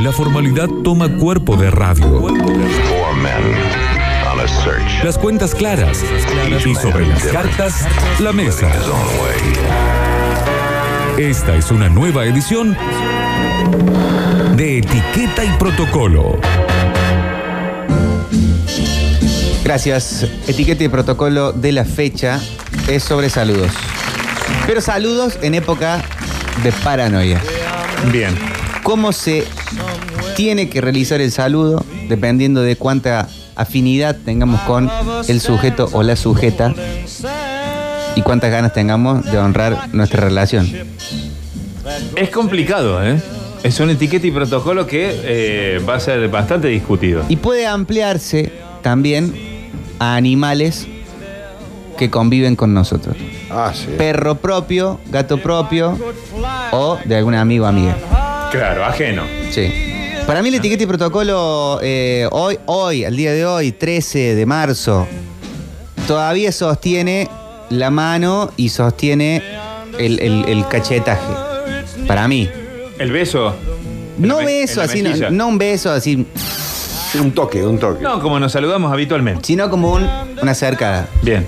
La formalidad toma cuerpo de radio. Las cuentas claras. Y sobre las cartas, la mesa. Esta es una nueva edición de Etiqueta y Protocolo. Gracias. Etiqueta y protocolo de la fecha es sobre saludos. Pero saludos en época de paranoia. Bien. ¿Cómo se tiene que realizar el saludo dependiendo de cuánta afinidad tengamos con el sujeto o la sujeta y cuántas ganas tengamos de honrar nuestra relación? Es complicado, ¿eh? Es un etiqueta y protocolo que eh, va a ser bastante discutido. Y puede ampliarse también a animales que conviven con nosotros. Ah, sí. Perro propio, gato propio o de algún amigo o amiga. Claro, ajeno. Sí. Para mí el etiqueta y protocolo eh, hoy, hoy, al día de hoy, 13 de marzo, todavía sostiene la mano y sostiene el, el- el cachetaje. Para mí. El beso. No En la me- beso en la así, no, mejilla. no un beso así, Un toque, un toque. No, como nos saludamos habitualmente. sino como un- una cercada. Bien.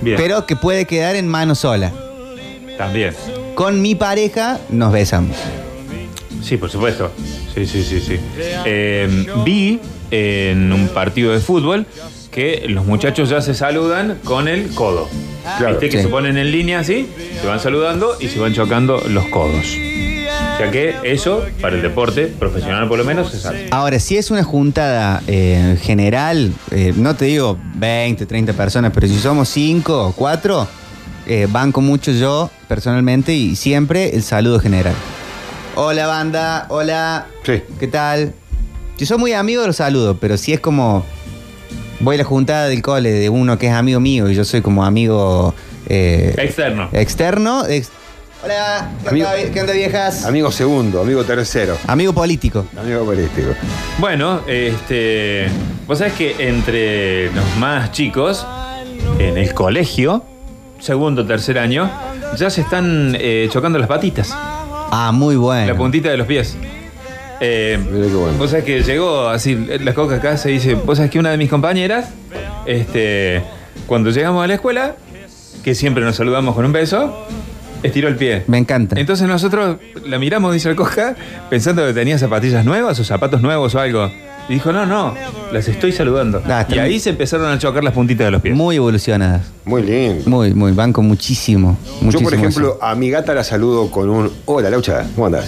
Bien. Pero que puede quedar en mano sola. También. Con mi pareja nos besamos. Sí, por supuesto. Sí, sí, sí, sí. Eh, vi en un partido de fútbol que los muchachos ya se saludan con el codo. Claro, Viste que sí. se ponen en línea así, se van saludando y se van chocando los codos. O sea que eso, para el deporte profesional por lo menos, es algo. Ahora, si es una juntada eh, general, eh, no te digo 20, 30 personas, pero si somos 5 o 4, eh, banco mucho yo personalmente y siempre el saludo general. Hola banda, hola, Sí. ¿qué tal? Si soy muy amigo los saludo, pero si es como voy a la juntada del cole de uno que es amigo mío y yo soy como amigo eh, Externo. externo, ex- hola, ¿qué Amigo- onda, ¿qué onda, viejas? Amigo segundo, amigo tercero, amigo político. amigo político. Bueno, este. Vos sabés que entre los más chicos, en el colegio, segundo, tercer año, ya se están eh, chocando las patitas. Ah, muy bueno. La puntita de los pies. Eh, Mira qué bueno. Vos sabés que llegó así, la coca acá se dice, vos sabés que una de mis compañeras, este, cuando llegamos a la escuela, que siempre nos saludamos con un beso, estiró el pie. Me encanta. Entonces nosotros la miramos, dice el coja, pensando que tenía zapatillas nuevas o zapatos nuevos o algo. Y dijo, no, no, las estoy saludando. Ah, y ahí se empezaron a chocar las puntitas de los pies. Muy evolucionadas. Muy lindo. Muy, muy, banco muchísimo. Yo, muchísimo por ejemplo, a mi gata la saludo con un Hola, Laucha, ¿cómo andás?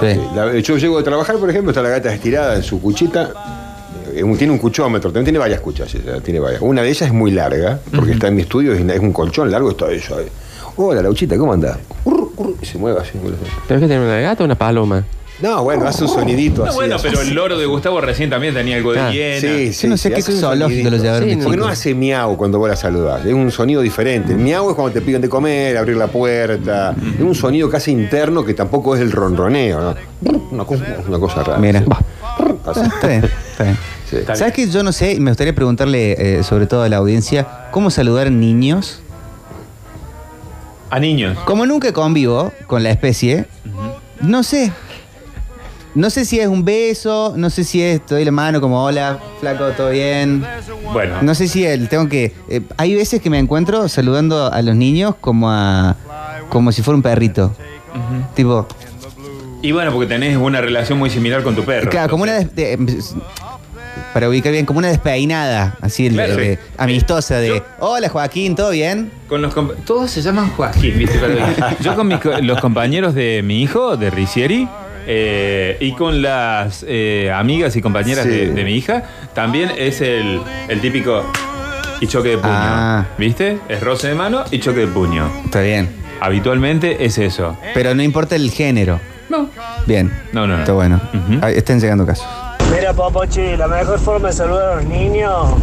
Sí. La- yo llego a trabajar, por ejemplo, está la gata estirada en su cuchita. eh, un- Tiene un cuchómetro, también tiene varias cuchas. Tiene varias. Una de ellas es muy larga, porque está en mi estudio, es es un colchón largo, está eso. Hola, Lauchita, ¿cómo andás? Y se mueve así. ¿Pero qué tiene una gata o una paloma? No, bueno, hace un sonidito No, así. bueno, así. pero el loro de Gustavo recién también tenía algo de Ah, hiena. Sí, sí, Yo no sé sí, qué hace un zoológico sonidito. lo llevaron. Sí, de Porque chico. no hace miau cuando vos la saludás, es un sonido diferente. El miau es cuando te piden de comer, abrir la puerta. Es un sonido casi interno que tampoco es el ronroneo, ¿no? Una cosa, una cosa rara. Mira. Así. Está bien, está bien. Sí. ¿Sabes que yo no sé? y Me gustaría preguntarle, eh, sobre todo a la audiencia, ¿cómo saludar niños? A niños. Como nunca convivo con la especie, no sé. No sé si es un beso, no sé si es, te doy la mano como hola, flaco, todo bien. Bueno. No sé si el- tengo que. eh, hay veces que me encuentro saludando a los niños como a. como si fuera un perrito. Tipo, Y bueno, porque tenés una relación muy similar con tu perro. claro, como una. des- de- para ubicar bien, como una despeinada, así, Claro. de- amistosa de. Hola Joaquín, ¿todo bien? Con los compa- todos se llaman Joaquín, ¿viste? Pero yo con mis co- los compañeros de mi hijo, de Ricieri, eh, y con las eh, amigas y compañeras Sí. de, de mi hija, también es el, el típico y choque de puño. Ah. ¿Viste? Es roce de mano y choque de puño. Está bien. Habitualmente es eso. Pero no importa el género. No. Bien. No, no, no. Está bueno. Ujú. Ahí están llegando casos. Mira, Popochi, la mejor forma de saludar a los niños,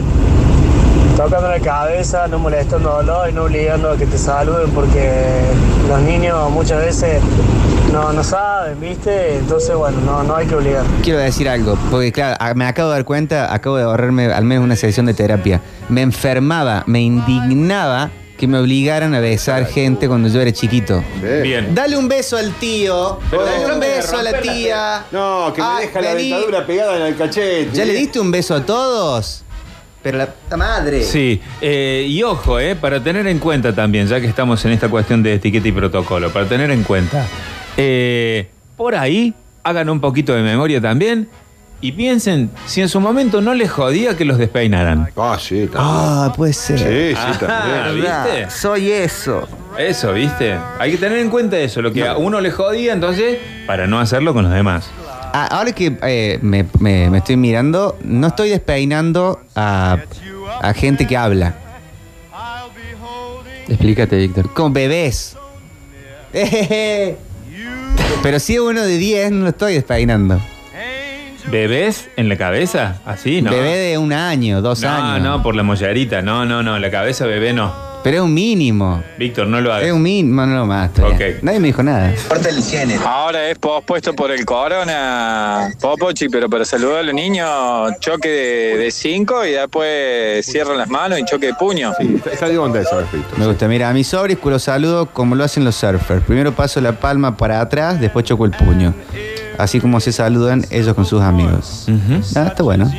tocando la cabeza, no molestándolo y no obligando a que te saluden, porque los niños muchas veces no, no saben, ¿viste? Entonces, bueno, no, no hay que obligar. Quiero decir algo, porque claro, me acabo de dar cuenta, acabo de ahorrarme al menos una sesión de terapia. Me enfermaba, me indignaba que me obligaran a besar gente cuando yo era chiquito. Bien. Dale un beso al tío. Oh. Dale un beso a la tía. No, que me Ah, deja la vení. dentadura pegada en el cachete. ¿Ya le diste un beso a todos? Pero la puta madre. Sí, eh, y ojo, eh, para tener en cuenta también, ya que estamos en esta cuestión de etiqueta y protocolo, para tener en cuenta, eh, por ahí hagan un poquito de memoria también y piensen si en su momento no les jodía que los despeinaran. Ah, sí, también. Ah, puede ser. Sí, sí, Ajá. también. ¿viste? Soy eso. Eso, ¿viste? Hay que tener en cuenta eso, lo que a uno le jodía, entonces, para no hacerlo con los demás. Ah, ahora que eh, me, me- me estoy mirando, no estoy despeinando a, a gente que habla. Explícate, Víctor. Como bebés. Pero si es uno de 10, no lo estoy despeinando. ¿Bebés en la cabeza? ¿Así? ¿No? Bebé de un año, dos no, años. no, por la mollarita. No, no, no, la cabeza bebé no. Pero es un mínimo. Víctor, no lo hagas. Es un mínimo, no lo más. todavía. Ok. Nadie me dijo nada. Ahora es pospuesto por el corona, Popochi, pero para saludar a los niños, choque de, de cinco y después cierran las manos y choque de puño. Sí, está, está de eso respecto. Me gusta. Mira, a mis sobris los saludo como lo hacen los surfers. Primero paso la palma para atrás, después choco el puño. Así como se saludan ellos con sus amigos. Ah, está bueno.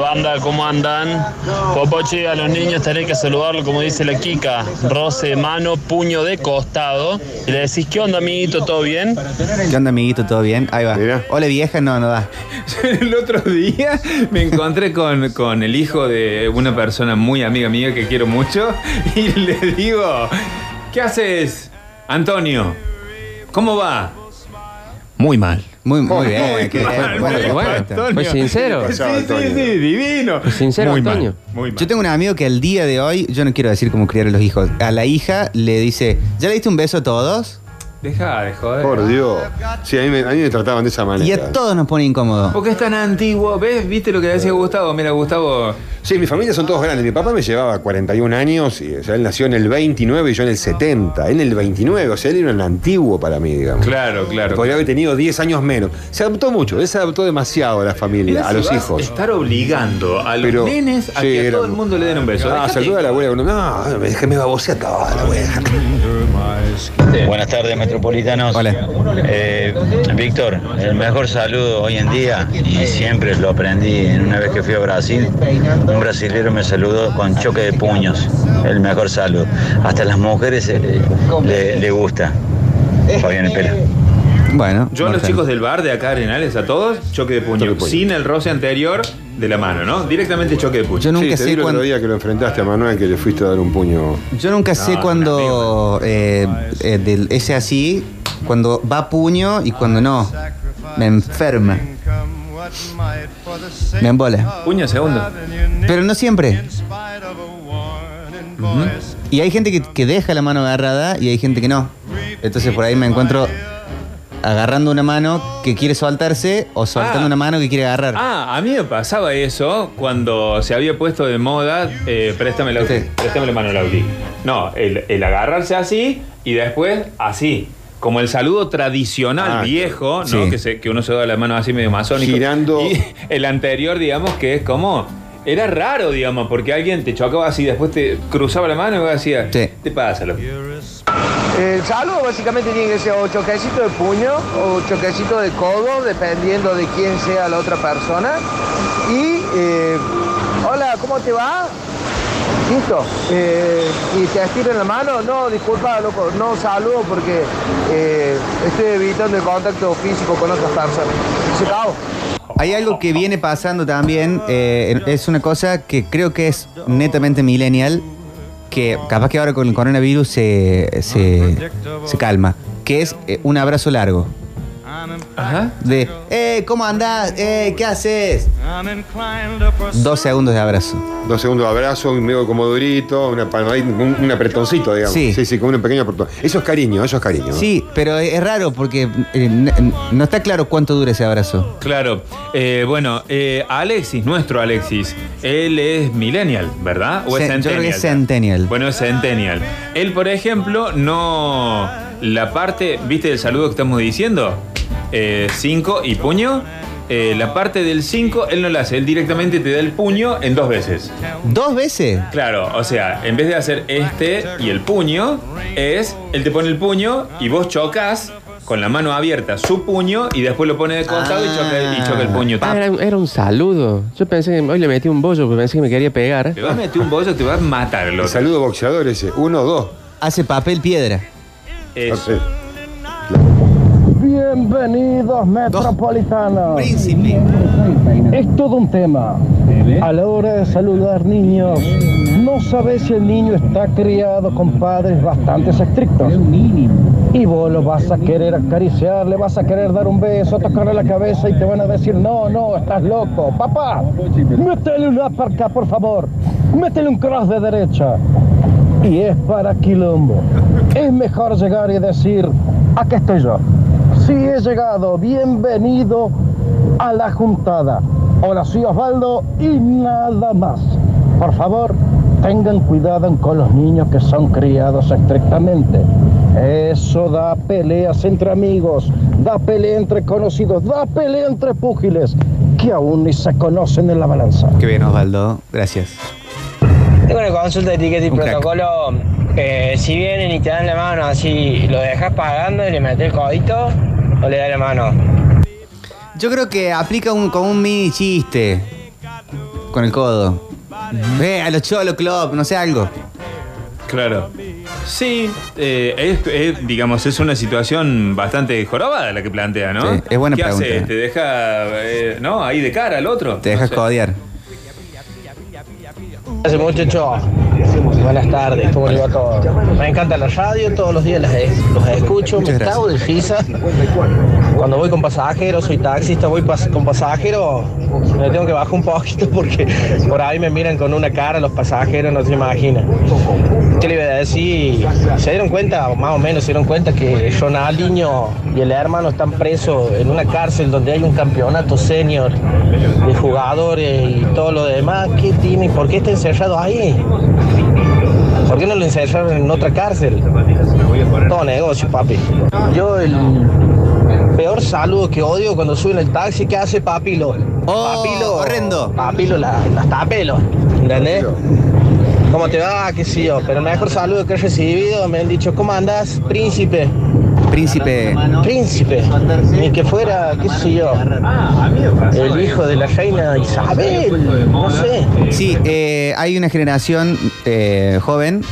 Banda, ¿cómo andan? Popochi, a los niños tenés que saludarlo como dice la Kika. Roce de mano, puño de costado. Y le decís, ¿qué onda, amiguito? ¿Todo bien? ¿Qué onda, amiguito? ¿Todo bien? Ahí va. Mira. Hola, vieja. No, no da. El otro día me encontré con, con el hijo de una persona muy amiga mía que quiero mucho y le digo, ¿qué haces, Antonio? ¿Cómo va? Muy mal. Muy, muy bien. Muy qué mal, buena muy. Fue sincero. Sí, sí, sí, divino. Fue sincero, muy Antonio. Mal, muy mal. Yo tengo un amigo que al día de hoy, yo no quiero decir cómo criar a los hijos, a la hija le dice, ¿ya le diste un beso a todos? Deja de joder. Por Dios. Sí, a mí, me, a mí me trataban de esa manera. Y a todos nos pone incómodo. Porque es tan antiguo, ¿ves? ¿Viste lo que decía Gustavo? Mira, Gustavo. Sí, mi familia son todos grandes. Mi papá me llevaba 41 años, y, o sea, él nació en el 29 y yo en el 70. Él en el 29, o sea, él era un antiguo para mí, digamos. Claro, claro. Podría haber tenido 10 años menos. Se adaptó mucho, él se adaptó demasiado a la familia, Mira a si los vas hijos. Estar obligando a los Pero- nenes a sí, que a era- todo el mundo le den un beso. Ah, saluda a la abuela. No, me déjame babosear toda la abuela. Buenas tardes, metropolitanos. Hola. Eh, Víctor, el mejor saludo hoy en día, y siempre lo aprendí en una vez que fui a Brasil, un brasilero me saludó con choque de puños, el mejor saludo. Hasta las mujeres eh, le, le gusta. Fabián Pera. Bueno. Yo a los chicos del bar de acá, Arenales, a todos, choque de puño. Choque de puño. Sin el roce anterior de la mano, ¿no? Directamente choque de puño. Yo nunca sí, te sé vi el otro cuándo. día que lo enfrentaste a Manuel, que le fuiste a dar un puño. Yo nunca sé No, cuando eh, eh, del- ese así, cuando va puño y cuando no. Me enferma. Me embola. Puño segundo. Pero no siempre. Y hay gente que, que deja la mano agarrada y hay gente que no. Entonces por ahí me encuentro agarrando una mano que quiere soltarse o soltando Ah. una mano que quiere agarrar. Ah, a mí me pasaba eso cuando se había puesto de moda, eh, préstame la Sí. préstame la mano, Lauti. No, el, el agarrarse así y después así. Como el saludo tradicional Ah, viejo, ¿no? sí. Que, se- que uno se da la mano así medio masónico. Girando. Y el anterior, digamos, que es como. Era raro, digamos, porque alguien te chocaba así, después te cruzaba la mano y vos decías, Sí. ¿qué pasa, loco? El saludo básicamente tiene que ser o choquecito de puño o choquecito de codo, dependiendo de quién sea la otra persona. Y, eh, hola, ¿cómo te va? Listo. Eh, y te estiran la mano. No, disculpa, loco, no saludo porque eh, estoy evitando el contacto físico con otras personas. Se acabó. Hay algo que viene pasando también, es una cosa que creo que es netamente millennial, que capaz que ahora con el coronavirus se, se, se calma, que es eh, un abrazo largo. Ajá. De, eh, ¿cómo andás? Eh, ¿qué haces? Dos segundos de abrazo. Dos segundos de abrazo, un medio como durito, una palmadita, un, un apretoncito, digamos. Sí. sí, sí, como un pequeño apretón. Eso es cariño, eso es cariño. Sí, pero es raro porque eh, no está claro cuánto dura ese abrazo. Claro. Eh, bueno, eh, Alexis, nuestro Alexis, él es millennial, ¿verdad? ¿O es yo creo que centennial? es centennial. Bueno, es centennial. Él, por ejemplo, no... La parte, ¿viste el saludo que estamos diciendo? Eh, cinco y puño. eh, la parte del 5 él no la hace, él directamente te da el puño en dos veces. ¿Dos veces? Claro, o sea, en vez de hacer este y el puño, es, él te pone el puño y vos chocas con la mano abierta su puño y después lo pone de costado y, choca, y choca el puño. Ah, era, un- era un saludo. Yo pensé que hoy le metí un bollo porque pensé que me quería pegar. Te vas a meter un bollo, te vas a matar el El otro. saludo boxeador ese. Uno, dos. Hace papel piedra. Eso. Bienvenidos metropolitanos. Príncipe. Es todo un tema. A la hora de saludar niños, no sabes si el niño está criado con padres bastante estrictos. Y vos lo vas a querer acariciar, le vas a querer dar un beso, tocarle la cabeza y te van a decir, no, no, estás loco. Papá, métele un uppercut, por favor. Métele un cross de derecha. Y es para quilombo. Es mejor llegar y decir, aquí estoy yo. Sí he llegado, bienvenido a la juntada. Hola, soy Osvaldo y nada más. Por favor, tengan cuidado con los niños que son criados estrictamente. Eso da peleas entre amigos, da pelea entre conocidos, da pelea entre púgiles que aún ni se conocen en la balanza. Qué bien, Osvaldo. Gracias. Tengo una consulta de etiqueta y Un crack. Eh, si vienen y te dan la mano así, ¿lo dejas pagando y le metes el codito o le das la mano? Yo creo que aplica un, como un mini chiste con el codo. Ve a los Cholo Club, no sé, algo. Claro. Sí, eh, es, es, digamos, es una situación bastante jorobada la que plantea, ¿no? Sí, es buena ¿Qué pregunta. hace? ¿Te deja, eh, no, ahí de cara al otro? Te dejas No sé. codear. Gracias muchachos. Buenas tardes, ¿cómo le va todo? Me encanta la radio, todos los días las los escucho, Muchas me cago de risa. Cuando voy con pasajeros, soy taxista, voy pas- con pasajeros, me tengo que bajar un poquito porque por ahí me miran con una cara los pasajeros, no se imaginan. ¿Qué le iba a decir? ¿Se dieron cuenta, o más o menos se dieron cuenta que Ronaldinho y el hermano están presos en una cárcel donde hay un campeonato senior de jugadores y todo lo demás? ¿Qué tiene? ¿Por qué está encerrado ahí? ¿Por qué no lo encerraron en otra cárcel? Todo negocio, papi. Yo el peor saludo que odio cuando subo en el taxi, ¿qué hace papilo? Oh, papilo. horrendo. Papilo, la, tapelo. ¿Entendés? ¿Cómo te va? ¿Qué sé yo? Pero el mejor saludo que he recibido me han dicho, ¿cómo andás? Príncipe. Príncipe. Príncipe. Ni que fuera, qué sé yo. El hijo de la reina Isabel. No sé. Sí, eh, hay una generación eh, joven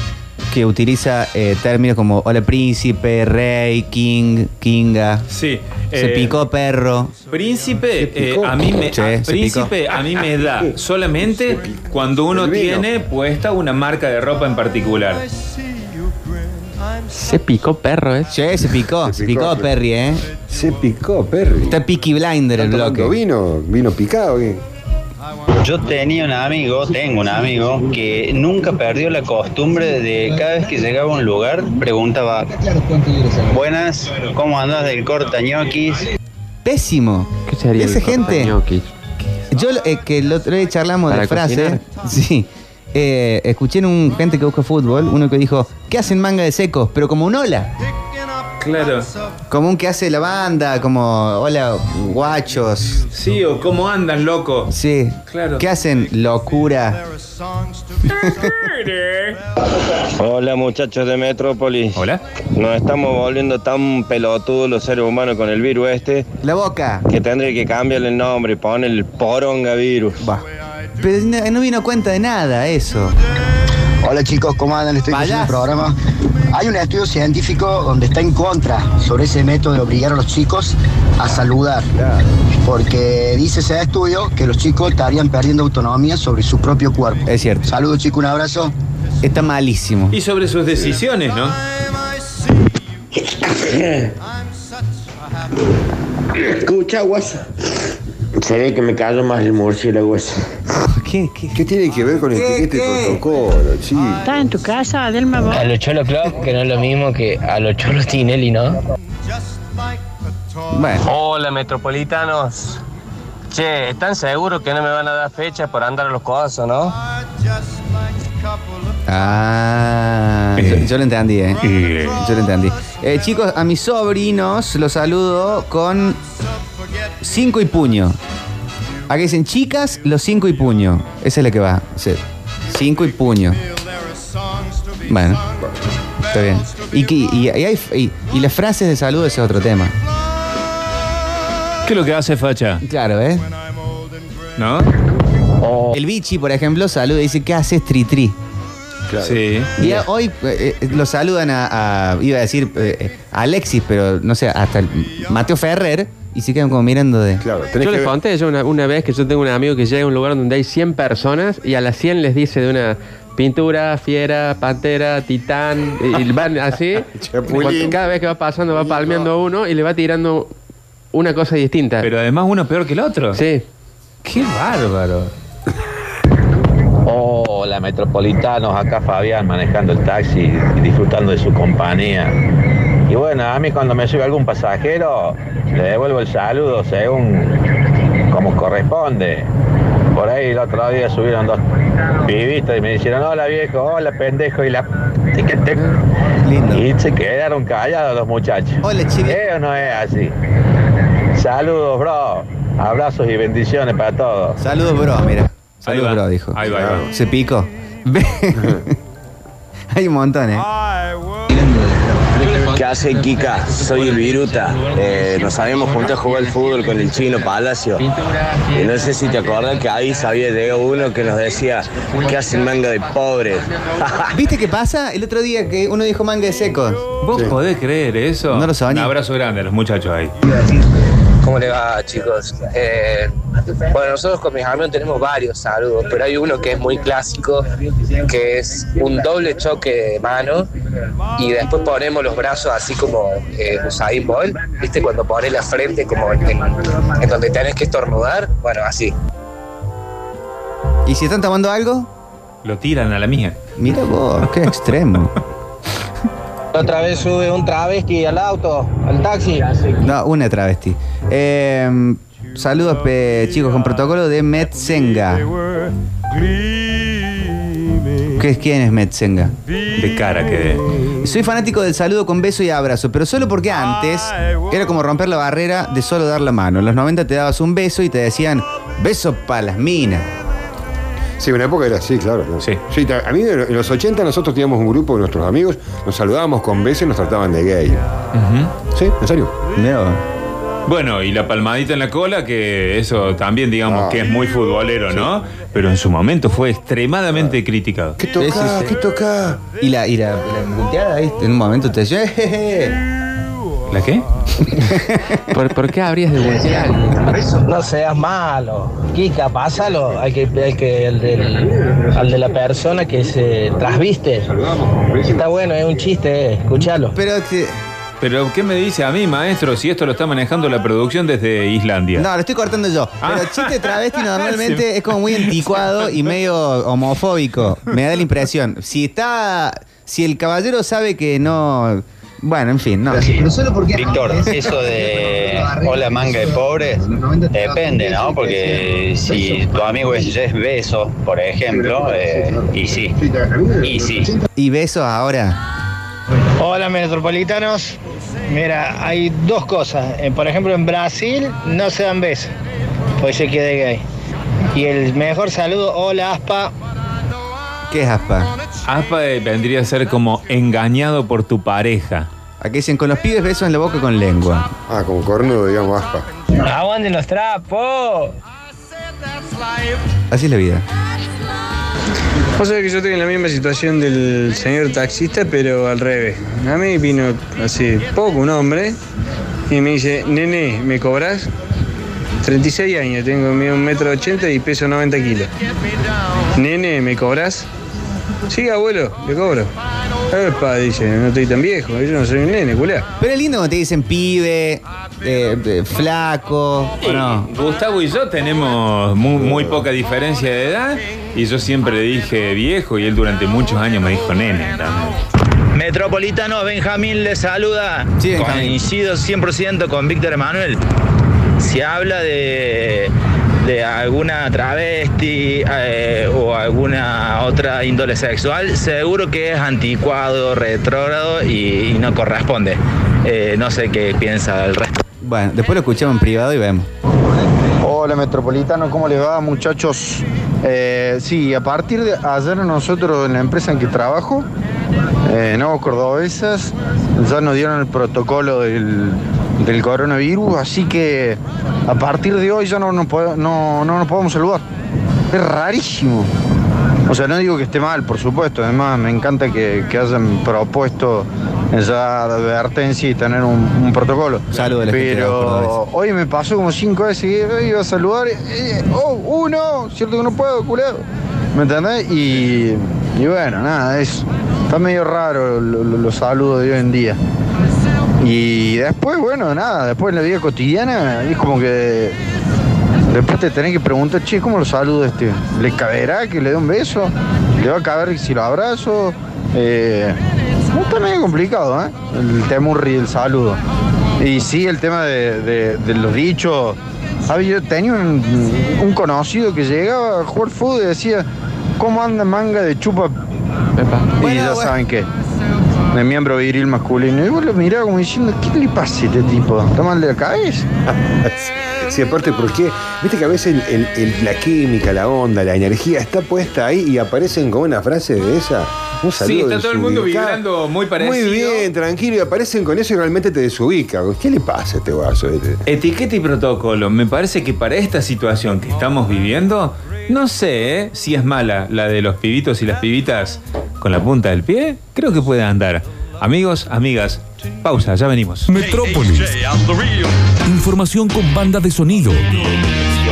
que utiliza eh, términos como hola príncipe, rey, king, kinga. Sí. Se eh, picó perro. Príncipe, picó. eh, a mí me, a- príncipe a mí me da solamente cuando uno tiene puesta una marca de ropa en particular. Se picó perro, ¿eh? Che, se picó, se, picó, picó, Perry, ¿eh? Se picó, Perry. Está Peaky Blinder el ¿Está tomando bloque. vino? ¿Vino picado? ¿qué? Yo tenía un amigo, tengo un amigo, que nunca perdió la costumbre de cada vez que llegaba a un lugar, preguntaba, buenas, ¿cómo andas del corta ñoquis? Pésimo. ¿Qué sería Esa el gente. Yo, eh, que el otro día charlamos de Para frase. cocinar. Sí. Eh, escuché en un gente que busca fútbol, uno que dijo, ¿qué hacen manga de secos? Pero como un hola. Claro. Como un que hace la banda, como hola, guachos. Sí, o cómo andan, loco. Sí. Claro. ¿Qué hacen? Locura. Hola muchachos de Metrópolis. Hola. Nos estamos volviendo tan pelotudos los seres humanos con el virus este La boca. que tendré que cambiarle el nombre y poner el poronga virus. Va. Pero no, no vino cuenta de nada eso. Hola chicos, ¿cómo andan? Estoy escuchando el programa. Hay un estudio científico donde está en contra sobre ese método de obligar a los chicos a saludar. Porque dice ese estudio que los chicos estarían perdiendo autonomía sobre su propio cuerpo. Es cierto. Saludos chicos, un abrazo. Está malísimo. Y sobre sus decisiones, ¿no? Escucha, guasa. Se ve que me cayó más el murciélago ese. ¿Qué, qué? ¿Qué tiene que ver con ¿Qué, etiqueta y protocolo, chico? ¿Estás en tu casa, Adelma? vos? A los Cholo Club, que no es lo mismo que a los Cholos Tinelli, ¿no? Bueno. Hola, metropolitanos. Che, ¿están seguros que no me van a dar fecha por andar a los cosos, no? Ah, yo, yo lo entendí, ¿eh? Yo lo entendí. Eh, chicos, a mis sobrinos los saludo con cinco y puño. Acá dicen chicas, los cinco y puño. Esa es la que va. Cinco y puño. Bueno, está bien. Y, que- y- y hay- y- y las frases de saludo ese es otro tema. ¿Qué es lo que hace Facha? Claro, ¿eh? ¿No? El bichi, por ejemplo, saluda y dice, ¿qué haces, tri tri? Sí. Y a- hoy eh, eh, lo saludan a, a- iba a decir eh, a Alexis, pero no sé, hasta el- Mateo Ferrer y se quedan como mirando de... Claro, Yo les conté yo una, una vez que yo tengo un amigo que llega a un lugar donde hay 100 personas y a las 100 les dice de una pintura, fiera, pantera, titán, y y van así. Cada vez que va pasando va palmeando uno y le va tirando una cosa distinta. Pero además uno peor que el otro. Sí. Qué bárbaro. Hola metropolitanos, acá Fabián manejando el taxi y disfrutando de su compañía. Y bueno, a mí cuando me sube algún pasajero, le devuelvo el saludo según como corresponde. Por ahí el otro día subieron dos pibitos y me dijeron, hola viejo, hola pendejo, y la... Y se quedaron callados los muchachos. Hola ¿Eh o no es así? Saludos, bro. Abrazos y bendiciones para todos. Saludos, bro, mira. Ahí Saludos, va. bro, dijo. Ahí va, ahí va. Se picó. Ve. Hay un montón, ¿eh? ¿Qué hace Kika? Soy el Viruta. Eh, nos habíamos juntado a jugar al fútbol con el chino Palacio. Y no sé si te acordás que ahí sabía uno que nos decía, ¿qué hacen manga de pobres? ¿Viste qué pasa? El otro día que uno dijo manga de secos. ¿Vos podés creer eso? No lo soñé. Un abrazo grande a los muchachos ahí. ¿Cómo le va, chicos? Eh, bueno, nosotros con mis amigos tenemos varios saludos, pero hay uno que es muy clásico, que es un doble choque de mano y después ponemos los brazos así como eh, Usain Bolt, ¿viste? Cuando pones la frente como en, en donde tenés que estornudar, bueno, así. ¿Y si están tomando algo? Lo tiran a la mía. Mira vos, qué extremo. Otra vez sube un travesti al auto, al taxi. No, una travesti. Eh, saludos, pe- chicos, con protocolo de Metzenga. ¿Qué, ¿Quién es Metzenga? De cara que. Soy fanático del saludo con beso y abrazo, pero solo porque antes era como romper la barrera de solo dar la mano. En los 90 te dabas un beso y te decían beso para las minas. Sí, una época era así, claro. Sí. a mí en los 80 nosotros teníamos un grupo de nuestros amigos, nos saludábamos con besos y nos trataban de gay. Sí, en serio. Bueno, y la palmadita en la cola, que eso también digamos Ah. que es muy futbolero, ¿no? Pero en su momento fue extremadamente criticado. ¿Qué toca? ¿Qué toca? Y la, y la, la ahí, en un momento te decía, "Jejeje". ¿La qué? ¿Por, por qué habrías de voltear? No seas malo. Kika, pásalo al que, al que el del- al de la persona que se trasviste. Está bueno, es un chiste, eh, escúchalo. Pero que- Pero ¿qué me dice a mí, maestro, si esto lo está manejando la producción desde Islandia? No, lo estoy cortando yo. Ah. Pero chiste travesti normalmente es como muy anticuado y medio homofóbico. Me da la impresión. Si está. Si el caballero sabe que no. Bueno, en fin, no. Víctor, eso de hola manga de pobres, depende, ¿no? Porque si tu amigo es Jeff Bezos, por ejemplo, eh, y sí, y sí. Y besos ahora. Hola metropolitanos. Mira, hay dos cosas. Eh, por ejemplo, en Brasil no se dan besos, pues se quede gay. Y el mejor saludo, hola Aspa. ¿Qué es aspa? Aspa eh, vendría a ser como engañado por tu pareja. Aquí dicen con los pibes besos en la boca con lengua. Ah, como cornudo, digamos, aspa. ¡Aguanten los trapos! Así es la vida. Vos sabés que yo estoy en la misma situación del señor taxista, pero al revés. A mí vino hace poco un hombre y me dice, nene, ¿me cobras? 36 años, tengo un metro ochenta y peso 90 kilos. Nene, ¿me cobras? Sí, abuelo, le cobro. Epa, dice, no estoy tan viejo, yo no soy un nene, culá. Pero es lindo cuando te dicen pibe, eh, eh, flaco, ¿o no? Gustavo y yo tenemos muy, muy poca diferencia de edad y yo siempre le dije viejo y él durante muchos años me dijo nene también. Metropolitano Benjamín le saluda. Benjamín. Coincido 100% con Víctor Emanuel. Si habla de, de alguna travesti eh, o alguna otra índole sexual, seguro que es anticuado, retrógrado y, y no corresponde. Eh, no sé qué piensa el resto. Bueno, después lo escuchamos en privado y vemos. Hola Metropolitano, ¿cómo les va muchachos? Eh, sí, a partir de ayer nosotros en la empresa en que trabajo, eh, Nuevos Cordobesas, ya nos dieron el protocolo del, del coronavirus, así que a partir de hoy ya no nos, no, no nos podemos saludar. Es rarísimo. O sea, no digo que esté mal, por supuesto, además me encanta que, que hayan propuesto esa advertencia y tener un, un protocolo. Saludos Pero hoy me pasó como cinco veces que eh, iba a saludar, eh, oh, uno, cierto que no puedo, culero. ¿Me entendés? Y, y bueno, nada, es, está medio raro lo- lo- los saludos de hoy en día. Y después, bueno, nada, después en la vida cotidiana es como que después te tenés que preguntar, che, ¿cómo lo saludo a este? ¿Le caberá que le dé un beso? ¿Le va a caber si lo abrazo? Eh, está medio complicado, ¿eh? El temurri del saludo. Y sí, el tema de, de- de los dichos. ¿sabes? Yo tenía un, un conocido que llegaba a jugar fútbol y decía, ¿cómo anda manga de chupa? y ya saben qué. De miembro viril masculino. Y vos lo miraba como diciendo, ¿qué le pasa a este tipo? ¿Está mal de la cabeza? Sí, aparte, porque viste que a veces el- el- el- la química, la onda, la energía está puesta ahí y aparecen con una frase de esa. Un saludo Sí, está todo el mundo vibrando muy parecido. Muy bien, tranquilo, y aparecen con eso y realmente te desubica. ¿Qué le pasa a este vaso? Etiqueta y protocolo. Me parece que para esta situación que estamos viviendo, no sé ¿eh? si es mala la de los pibitos y las pibitas con la punta del pie. Creo que puede andar. Amigos, amigas, pausa, ya venimos. Metrópolis. Información con banda de sonido.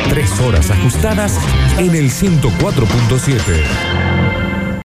Tres horas ajustadas en el 104.7.